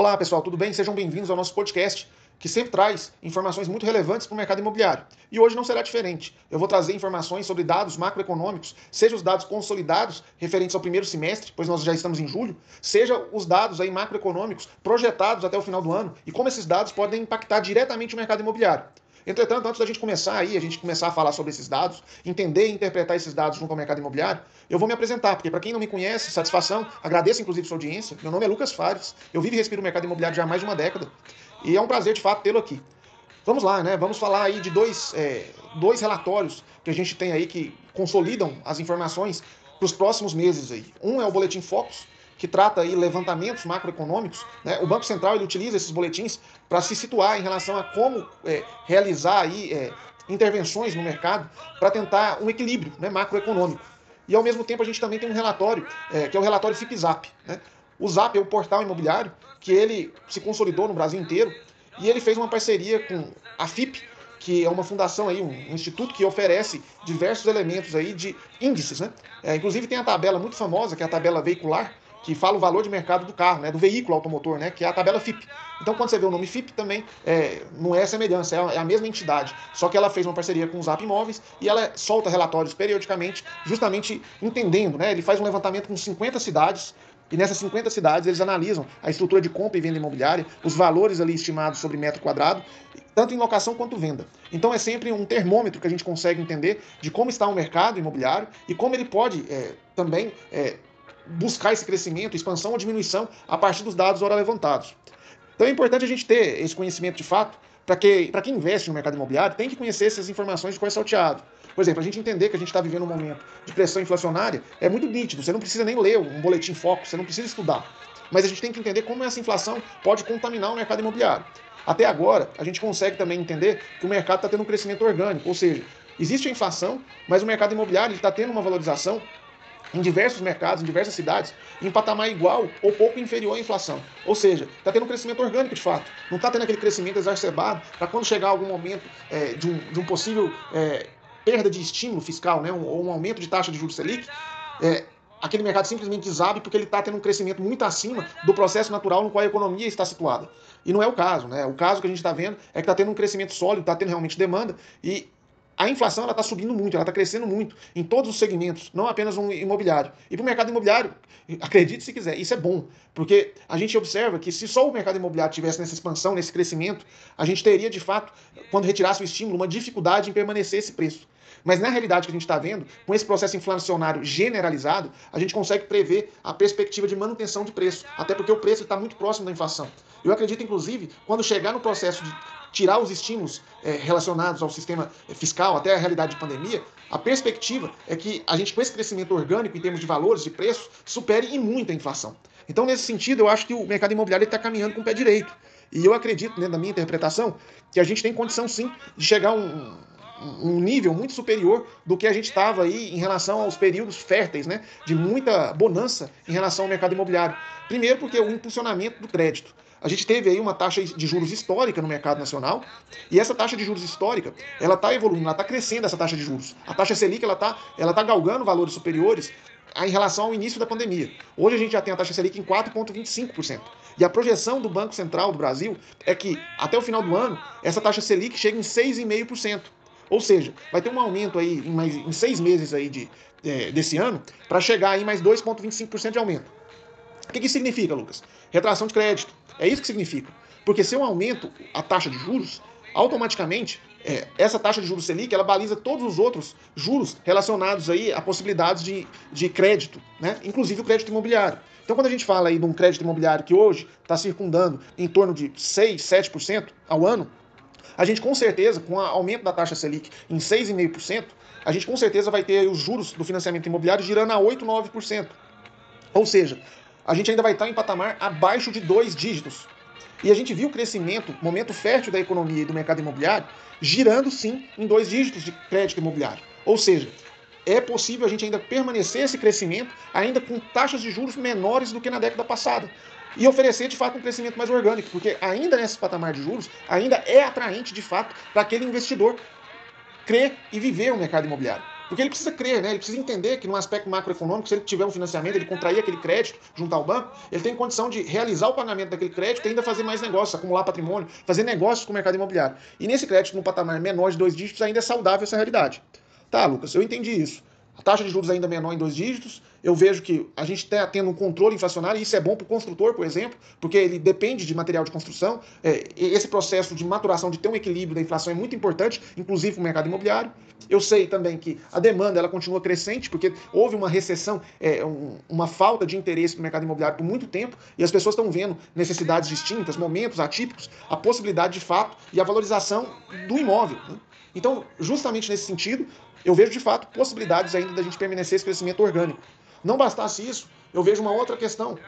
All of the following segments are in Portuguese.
Olá pessoal, tudo bem? Sejam bem-vindos ao nosso podcast, que sempre traz informações muito relevantes para o mercado imobiliário. E hoje não será diferente. Eu vou trazer informações sobre dados macroeconômicos, seja os dados consolidados referentes ao primeiro semestre, pois nós já estamos em julho, seja os dados aí macroeconômicos projetados até o final do ano e como esses dados podem impactar diretamente o mercado imobiliário. Entretanto, antes da gente começar aí, a gente começar a falar sobre esses dados, entender e interpretar esses dados junto ao mercado imobiliário, eu vou me apresentar, porque para quem não me conhece, satisfação, agradeço inclusive sua audiência. Meu nome é Lucas Fares, eu vivo e respiro o mercado imobiliário já há mais de uma década, e é um prazer de fato tê-lo aqui. Vamos lá, né? Vamos falar aí de dois, é, dois relatórios que a gente tem aí que consolidam as informações para os próximos meses aí. Um é o Boletim Focus, que trata aí levantamentos macroeconômicos, né? o Banco Central ele utiliza esses boletins para se situar em relação a como é, realizar aí, é, intervenções no mercado para tentar um equilíbrio né, macroeconômico. E ao mesmo tempo a gente também tem um relatório, é, que é o relatório FIPZAP. Né? O ZAP é o portal imobiliário que ele se consolidou no Brasil inteiro e ele fez uma parceria com a FIP, que é uma fundação aí, um, instituto que oferece diversos elementos aí de índices, né? É, inclusive tem a tabela muito famosa, que é a tabela veicular, que fala o valor de mercado do carro, né, do veículo automotor, né, que é a tabela FIP. Então, quando você vê o nome FIP também, é, não é semelhança, é a mesma entidade. Só que ela fez uma parceria com o Zap Imóveis e ela solta relatórios periodicamente, justamente entendendo, né, ele faz um levantamento com 50 cidades, e nessas 50 cidades eles analisam a estrutura de compra e venda imobiliária, os valores ali estimados sobre metro quadrado, tanto em locação quanto venda. Então é sempre um termômetro que a gente consegue entender de como está o mercado imobiliário e como ele pode é, também é, buscar esse crescimento, expansão ou diminuição a partir dos dados ora levantados. Então é importante a gente ter esse conhecimento de fato, para que, quem investe no mercado imobiliário tem que conhecer essas informações de qual é salteado. Por exemplo, a gente entender que a gente está vivendo um momento de pressão inflacionária é muito nítido, você não precisa nem ler um boletim foco, você não precisa estudar. Mas a gente tem que entender como essa inflação pode contaminar o mercado imobiliário. Até agora, a gente consegue também entender que o mercado está tendo um crescimento orgânico, ou seja, existe a inflação, mas o mercado imobiliário está tendo uma valorização em diversos mercados, em diversas cidades, em patamar igual ou pouco inferior à inflação. Ou seja, está tendo um crescimento orgânico de fato. Não está tendo aquele crescimento exacerbado para quando chegar algum momento é, de, um, de, um, possível é, perda de estímulo fiscal, né, um, ou um aumento de taxa de juros Selic, é, aquele mercado simplesmente desabe porque ele está tendo um crescimento muito acima do processo natural no qual a economia está situada. E não é o caso, né? O caso que a gente está vendo é que está tendo um crescimento sólido, está tendo realmente demanda e a inflação está subindo muito, ela está crescendo muito em todos os segmentos, não apenas um imobiliário. E para o mercado imobiliário, acredite se quiser, isso é bom, porque a gente observa que se só o mercado imobiliário tivesse nessa expansão, nesse crescimento, a gente teria de fato, quando retirasse o estímulo, uma dificuldade em permanecer esse preço. Mas na realidade que a gente está vendo, com esse processo inflacionário generalizado, a gente consegue prever a perspectiva de manutenção de preço, até porque o preço está muito próximo da inflação. Eu acredito, inclusive, quando chegar no processo de tirar os estímulos é, relacionados ao sistema fiscal até a realidade de pandemia, a perspectiva é que a gente, com esse crescimento orgânico em termos de valores, de preços, supere em muito a inflação. Então, nesse sentido, eu acho que o mercado imobiliário está caminhando com o pé direito. E eu acredito, dentro da minha interpretação, que a gente tem condição sim de chegar a um, um nível muito superior do que a gente estava aí em relação aos períodos férteis, né, de muita bonança em relação ao mercado imobiliário. Primeiro, porque o impulsionamento do crédito. A gente teve aí uma taxa de juros histórica no mercado nacional e essa taxa de juros histórica ela está evoluindo, ela está crescendo essa taxa de juros. A taxa Selic ela está ela tá galgando valores superiores em relação ao início da pandemia. Hoje a gente já tem a taxa Selic em 4,25%. E a projeção do Banco Central do Brasil é que até o final do ano essa taxa Selic chegue em 6,5%. Ou seja, vai ter um aumento aí em, mais, em seis meses aí de, é, desse ano para chegar aí mais 2,25% de aumento. O que, que significa, Lucas? Retração de crédito. É isso que significa. Porque se eu aumento a taxa de juros, automaticamente é, essa taxa de juros Selic ela baliza todos os outros juros relacionados aí a possibilidades de, de crédito, né? inclusive o crédito imobiliário. Então, quando a gente fala aí de um crédito imobiliário que hoje está circundando em torno de 6, 7% ao ano, a gente com certeza, com o aumento da taxa Selic em 6,5%, a gente com certeza vai ter os juros do financiamento imobiliário girando a 8, 9%. Ou seja, a gente ainda vai estar em patamar abaixo de dois dígitos. E a gente viu o crescimento, momento fértil da economia e do mercado imobiliário, girando sim em dois dígitos de crédito imobiliário. Ou seja, é possível a gente ainda permanecer esse crescimento, ainda com taxas de juros menores do que na década passada. E oferecer de fato um crescimento mais orgânico, porque ainda nesse patamar de juros, ainda é atraente de fato para aquele investidor crer e viver o mercado imobiliário. Porque ele precisa crer, né? Ele precisa entender que no aspecto macroeconômico, se ele tiver um financiamento, ele contrair aquele crédito junto ao banco, ele tem condição de realizar o pagamento daquele crédito e ainda fazer mais negócios, acumular patrimônio, fazer negócios com o mercado imobiliário. E nesse crédito, no patamar menor de dois dígitos, ainda é saudável essa realidade. Tá, Lucas, eu entendi isso. A taxa de juros ainda menor em dois dígitos. Eu vejo que a gente está tendo um controle inflacionário, e isso é bom para o construtor, por exemplo, porque ele depende de material de construção. É, esse processo de maturação, de ter um equilíbrio da inflação é muito importante, inclusive para o mercado imobiliário. Eu sei também que a demanda ela continua crescente, porque houve uma recessão, é, um, uma falta de interesse no mercado imobiliário por muito tempo, e as pessoas estão vendo necessidades distintas, momentos atípicos, a possibilidade de fato e a valorização do imóvel. Né? Então, justamente nesse sentido, eu vejo de fato possibilidades ainda da gente permanecer esse crescimento orgânico. Não bastasse isso, eu vejo uma outra questão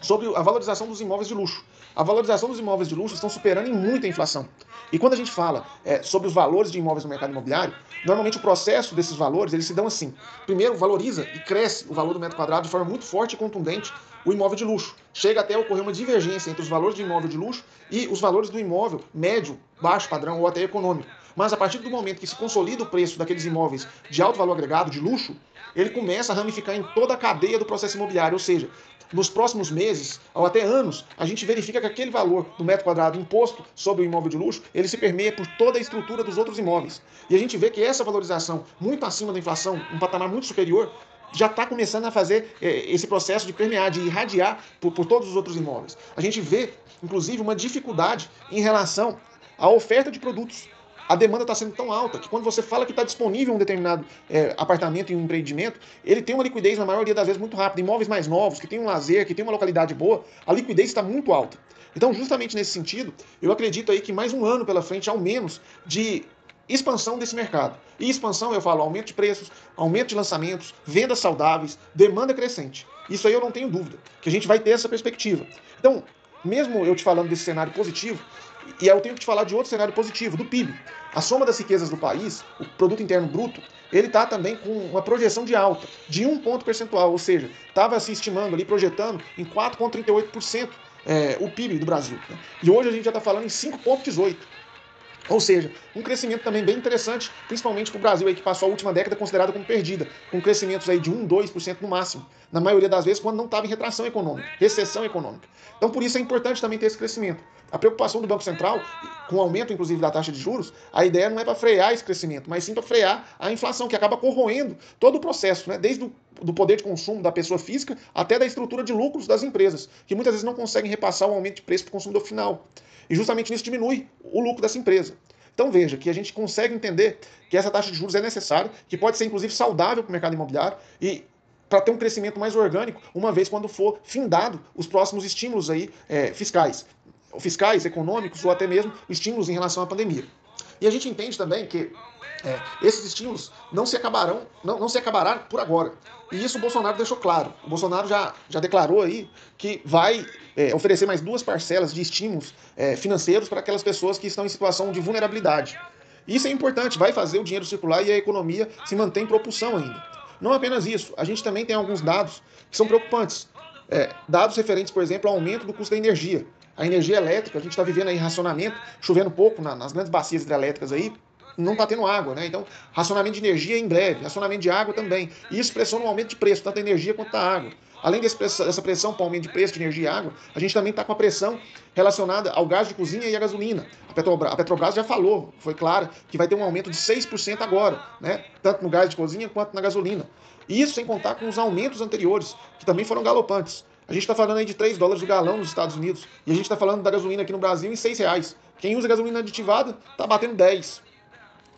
sobre a valorização dos imóveis de luxo. A valorização dos imóveis de luxo estão superando em muita inflação. E quando a gente fala é, sobre os valores de imóveis no mercado imobiliário, normalmente o processo desses valores eles se dão assim. Primeiro, valoriza e cresce o valor do metro quadrado de forma muito forte e contundente o imóvel de luxo. Chega até a ocorrer uma divergência entre os valores de imóvel de luxo e os valores do imóvel médio, baixo padrão ou até econômico. Mas a partir do momento que se consolida o preço daqueles imóveis de alto valor agregado, de luxo, ele começa a ramificar em toda a cadeia do processo imobiliário. Ou seja, nos próximos meses ou até anos, a gente verifica que aquele valor do metro quadrado imposto sobre o imóvel de luxo, ele se permeia por toda a estrutura dos outros imóveis. E a gente vê que essa valorização, muito acima da inflação, um patamar muito superior, já está começando a fazer é, esse processo de permear, de irradiar por, por todos os outros imóveis. A gente vê, inclusive, uma dificuldade em relação à oferta de produtos a demanda está sendo tão alta que quando você fala que está disponível um determinado é, apartamento em um empreendimento, ele tem uma liquidez, na maioria das vezes, muito rápida. Imóveis mais novos, que tem um lazer, que tem uma localidade boa, a liquidez está muito alta. Então, justamente nesse sentido, eu acredito aí que mais um ano pela frente, ao menos, de expansão desse mercado. E expansão, eu falo, aumento de preços, aumento de lançamentos, vendas saudáveis, demanda crescente. Isso aí eu não tenho dúvida, que a gente vai ter essa perspectiva. Então, mesmo eu te falando desse cenário positivo, e eu tenho que te falar de outro cenário positivo, do PIB. A soma das riquezas do país, o produto interno bruto, ele está também com uma projeção de alta, de um ponto percentual, ou seja, estava se estimando ali, projetando em 4,38% é, o PIB do Brasil. Né? E hoje a gente já está falando em 5,18%. Ou seja, um crescimento também bem interessante, principalmente para o Brasil, aí, que passou a última década considerada como perdida, com crescimentos aí de 1, 2% no máximo, na maioria das vezes quando não estava em retração econômica, recessão econômica. Então, por isso é importante também ter esse crescimento. A preocupação do Banco Central, com o aumento inclusive da taxa de juros, a ideia não é para frear esse crescimento, mas sim para frear a inflação, que acaba corroendo todo o processo, né? desde o do poder de consumo da pessoa física até da estrutura de lucros das empresas, que muitas vezes não conseguem repassar o aumento de preço para o consumidor final. E justamente isso diminui o lucro dessa empresa. Então veja que a gente consegue entender que essa taxa de juros é necessária, que pode ser inclusive saudável para o mercado imobiliário e para ter um crescimento mais orgânico, uma vez quando for findado os próximos estímulos aí é, fiscais, fiscais, econômicos ou até mesmo estímulos em relação à pandemia. E a gente entende também que é, esses estímulos não se acabarão, não, não se acabará por agora. E isso o Bolsonaro deixou claro. O Bolsonaro já, já declarou aí que vai é, oferecer mais duas parcelas de estímulos é, financeiros para aquelas pessoas que estão em situação de vulnerabilidade. Isso é importante, vai fazer o dinheiro circular e a economia se manter em propulsão ainda. Não apenas isso, a gente também tem alguns dados que são preocupantes. É, dados referentes, por exemplo, ao aumento do custo da energia. A energia elétrica, a gente está vivendo aí racionamento, chovendo pouco na, nas grandes bacias hidrelétricas aí, não está tendo água, né? Então, racionamento de energia em breve, racionamento de água também. E isso pressiona um aumento de preço, tanto da energia quanto da água. Além dessa pressão para aumento de preço de energia e água, a gente também está com a pressão relacionada ao gás de cozinha e à gasolina. A Petrobras, a Petrobras já falou, foi clara, que vai ter um aumento de 6% agora, né? tanto no gás de cozinha quanto na gasolina. Isso sem contar com os aumentos anteriores, que também foram galopantes. A gente está falando aí de 3 dólares o galão nos Estados Unidos, e a gente está falando da gasolina aqui no Brasil em 6 reais. Quem usa gasolina aditivada está batendo 10.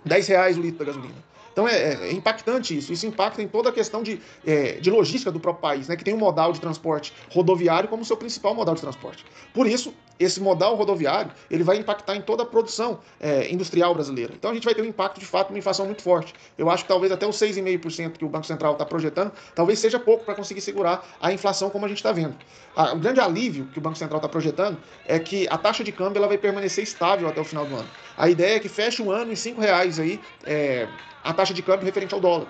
10 reais o litro da gasolina. Então é, é, é, impactante isso. Isso impacta em toda a questão de, é, de logística do próprio país, né, que tem um modal de transporte rodoviário como seu principal modal de transporte. Por isso, esse modal rodoviário ele vai impactar em toda a produção é, industrial brasileira. Então a gente vai ter um impacto de fato, uma inflação muito forte. Eu acho que talvez até os 6,5% que o Banco Central está projetando, talvez seja pouco para conseguir segurar a inflação como a gente está vendo. o grande alívio que o Banco Central está projetando é que a taxa de câmbio ela vai permanecer estável até o final do ano. A ideia é que feche o ano em R$ reais aí, é, a taxa de câmbio referente ao dólar.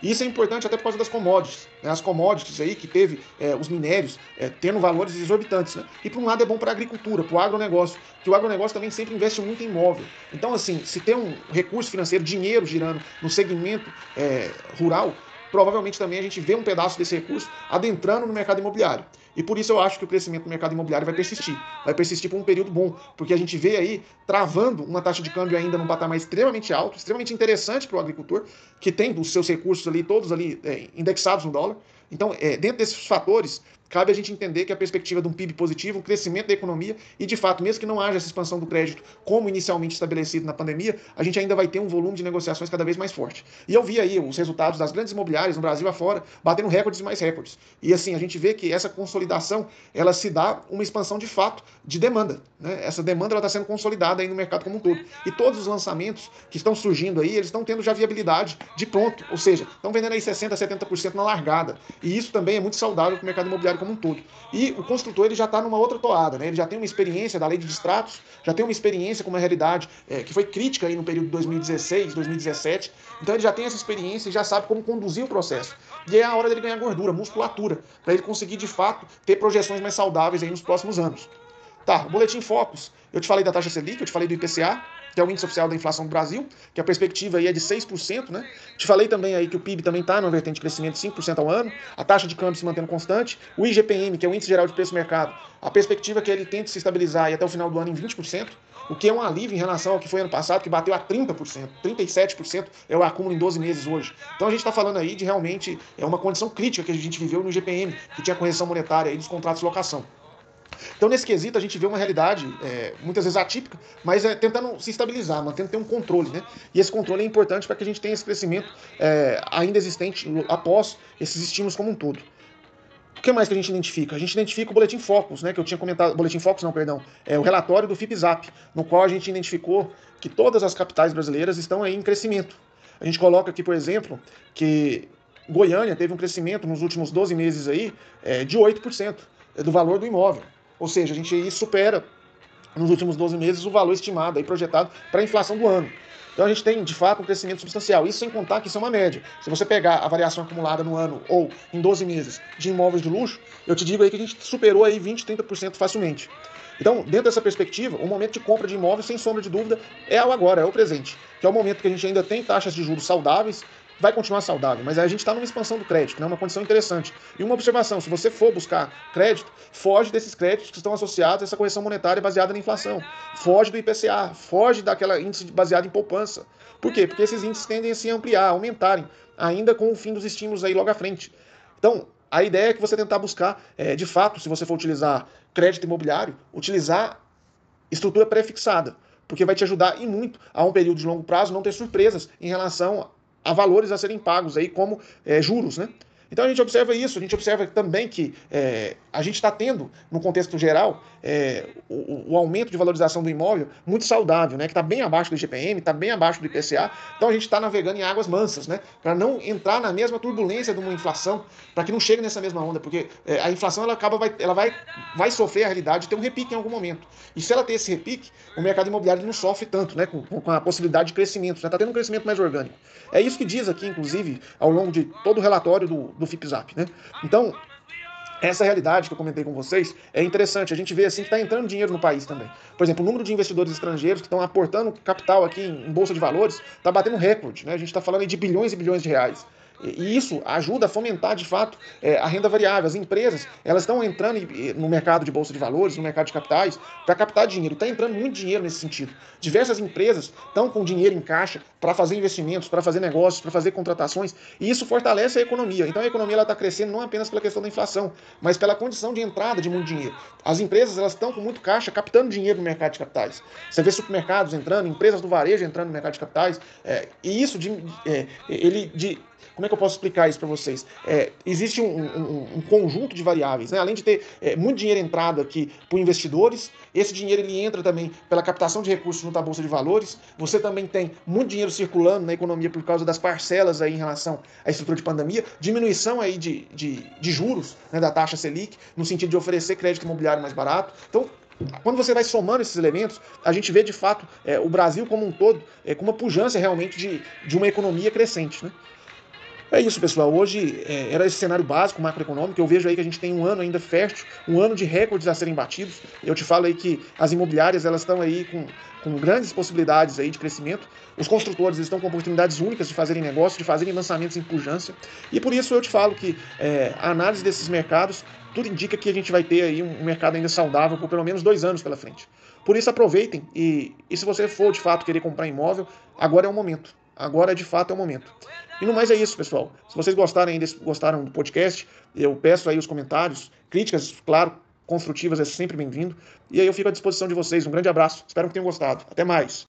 Isso é importante até por causa das commodities. Né? As commodities aí que teve é, os minérios é, tendo valores exorbitantes. Né? E por um lado é bom para a agricultura, para o agronegócio, que o agronegócio também sempre investe muito em imóvel. Então, assim, se tem um recurso financeiro, dinheiro girando no segmento é, rural, provavelmente também a gente vê um pedaço desse recurso adentrando no mercado imobiliário. E por isso eu acho que o crescimento do mercado imobiliário vai persistir. Vai persistir por um período bom, porque a gente vê aí travando uma taxa de câmbio ainda num patamar extremamente alto, extremamente interessante para o agricultor, que tem os seus recursos ali, todos ali é, indexados no dólar. Então, é, dentro desses fatores, cabe a gente entender que a perspectiva de um PIB positivo, um crescimento da economia e, de fato, mesmo que não haja essa expansão do crédito como inicialmente estabelecido na pandemia, a gente ainda vai ter um volume de negociações cada vez mais forte. E eu vi aí os resultados das grandes imobiliárias no Brasil afora, batendo recordes e mais recordes. E assim, a gente vê que essa consolidação, ela se dá uma expansão de fato de demanda. Né? Essa demanda está sendo consolidada aí no mercado como um todo. E todos os lançamentos que estão surgindo aí, eles estão tendo já viabilidade de pronto. Ou seja, estão vendendo aí 60%, 70% na largada. E isso também é muito saudável para o mercado imobiliário como um todo. E o construtor ele já está numa outra toada, né? ele já tem uma experiência da lei de distratos, já tem uma experiência com uma realidade é, que foi crítica aí no período de 2016, 2017. Então ele já tem essa experiência e já sabe como conduzir o processo. E é a hora dele ganhar gordura, musculatura, para ele conseguir de fato ter projeções mais saudáveis aí nos próximos anos. Tá, boletim Focus. Eu te falei da taxa Selic, eu te falei do IPCA, que é o índice oficial da inflação do Brasil, que a perspectiva aí é de 6%, né? Te falei também aí que o PIB também está numa vertente de crescimento de 5% ao ano, a taxa de câmbio se mantendo constante, o IGPM, que é o índice geral de preço do mercado, a perspectiva é que ele tente se estabilizar até o final do ano em 20%, o que é um alívio em relação ao que foi ano passado, que bateu a 30%, 37% é o acúmulo em 12 meses hoje. Então a gente está falando aí de realmente é uma condição crítica que a gente viveu no IGPM, que tinha correção monetária aí dos contratos de locação. Então, nesse quesito, a gente vê uma realidade é, muitas vezes atípica, mas é, tentando se estabilizar, mantendo ter um controle. Né? E esse controle é importante para que a gente tenha esse crescimento é, ainda existente após esses estímulos como um todo. O que mais que a gente identifica? A gente identifica o Boletim Focus, né, que eu tinha comentado, Boletim Focus não, perdão, é o relatório do FIPZAP, no qual a gente identificou que todas as capitais brasileiras estão aí em crescimento. A gente coloca aqui, por exemplo, que Goiânia teve um crescimento nos últimos 12 meses aí é, de 8% do valor do imóvel. Ou seja, a gente aí supera nos últimos 12 meses o valor estimado aí projetado para a inflação do ano. Então a gente tem, de fato, um crescimento substancial. Isso sem contar que isso é uma média. Se você pegar a variação acumulada no ano ou em 12 meses de imóveis de luxo, eu te digo aí que a gente superou aí 20, 30% facilmente. Então, dentro dessa perspectiva, o momento de compra de imóveis, sem sombra de dúvida, é o agora, é o presente. Que é o momento que a gente ainda tem taxas de juros saudáveis, vai continuar saudável, mas a gente está numa expansão do crédito, né? uma condição interessante. E uma observação: se você for buscar crédito, foge desses créditos que estão associados a essa correção monetária baseada na inflação. Foge do IPCA, foge daquela índice baseado em poupança. Por quê? Porque esses índices tendem a se ampliar, aumentarem, ainda com o fim dos estímulos aí logo à frente. Então, a ideia é que você tentar buscar, é, de fato, se você for utilizar crédito imobiliário, utilizar estrutura pré-fixada, porque vai te ajudar e muito a um período de longo prazo não ter surpresas em relação a valores a serem pagos aí como é, juros, né? Então a gente observa isso, a gente observa também que é, a gente está tendo, no contexto geral, é, o, o, aumento de valorização do imóvel muito saudável, né? Que está bem abaixo do IGPM, está bem abaixo do IPCA. Então a gente está navegando em águas mansas, né? Para não entrar na mesma turbulência de uma inflação, para que não chegue nessa mesma onda, porque é, a inflação ela acaba, vai, ela vai, vai sofrer a realidade de ter um repique em algum momento. E se ela ter esse repique, o mercado imobiliário não sofre tanto, né? Com, com a possibilidade de crescimento, está né? tendo um crescimento mais orgânico. É isso que diz aqui, inclusive, ao longo de todo o relatório do, do FIPZAP, né? Então, essa realidade que eu comentei com vocês é interessante. A gente vê assim que está entrando dinheiro no país também. Por exemplo, o número de investidores estrangeiros que estão aportando capital aqui em, bolsa de valores está batendo recorde. Né? A gente está falando de bilhões e bilhões de reais. E isso ajuda a fomentar, de fato, é, a renda variável. As empresas elas estão entrando no mercado de bolsa de valores, no mercado de capitais, para captar dinheiro. Está entrando muito dinheiro nesse sentido. Diversas empresas estão com dinheiro em caixa para fazer investimentos, para fazer negócios, para fazer contratações, e isso fortalece a economia. Então a economia está crescendo não apenas pela questão da inflação, mas pela condição de entrada de muito dinheiro. As empresas elas estão com muito caixa, captando dinheiro no mercado de capitais. Você vê supermercados entrando, empresas do varejo entrando no mercado de capitais, é, e isso de, é, ele de, como é que eu posso explicar isso para vocês? É, existe um, um, um, conjunto de variáveis, né? além de ter é, muito dinheiro entrado aqui por investidores, esse dinheiro ele entra também pela captação de recursos junto à Bolsa de Valores, você também tem muito dinheiro circulando na economia por causa das parcelas aí em relação à estrutura de pandemia, diminuição aí de, de, de juros né, da taxa Selic, no sentido de oferecer crédito imobiliário mais barato. Então, quando você vai somando esses elementos, a gente vê de fato é, o Brasil como um todo é, com uma pujança realmente de, de uma economia crescente. Né? É isso, pessoal. Hoje é, era esse cenário básico macroeconômico. Eu vejo aí que a gente tem um ano ainda fértil, um ano de recordes a serem batidos. Eu te falo aí que as imobiliárias elas estão aí com, com grandes possibilidades aí de crescimento. Os construtores estão com oportunidades únicas de fazerem negócio, de fazerem lançamentos em pujança. E por isso eu te falo que é, a análise desses mercados, tudo indica que a gente vai ter aí um mercado ainda saudável por pelo menos dois anos pela frente. Por isso aproveitem e, e se você for de fato querer comprar imóvel, agora é o momento. Agora de fato é o momento. E no mais é isso, pessoal. Se vocês gostarem desse, gostaram do podcast, eu peço aí os comentários, críticas, claro, construtivas é sempre bem-vindo. E aí eu fico à disposição de vocês. Um grande abraço. Espero que tenham gostado. Até mais.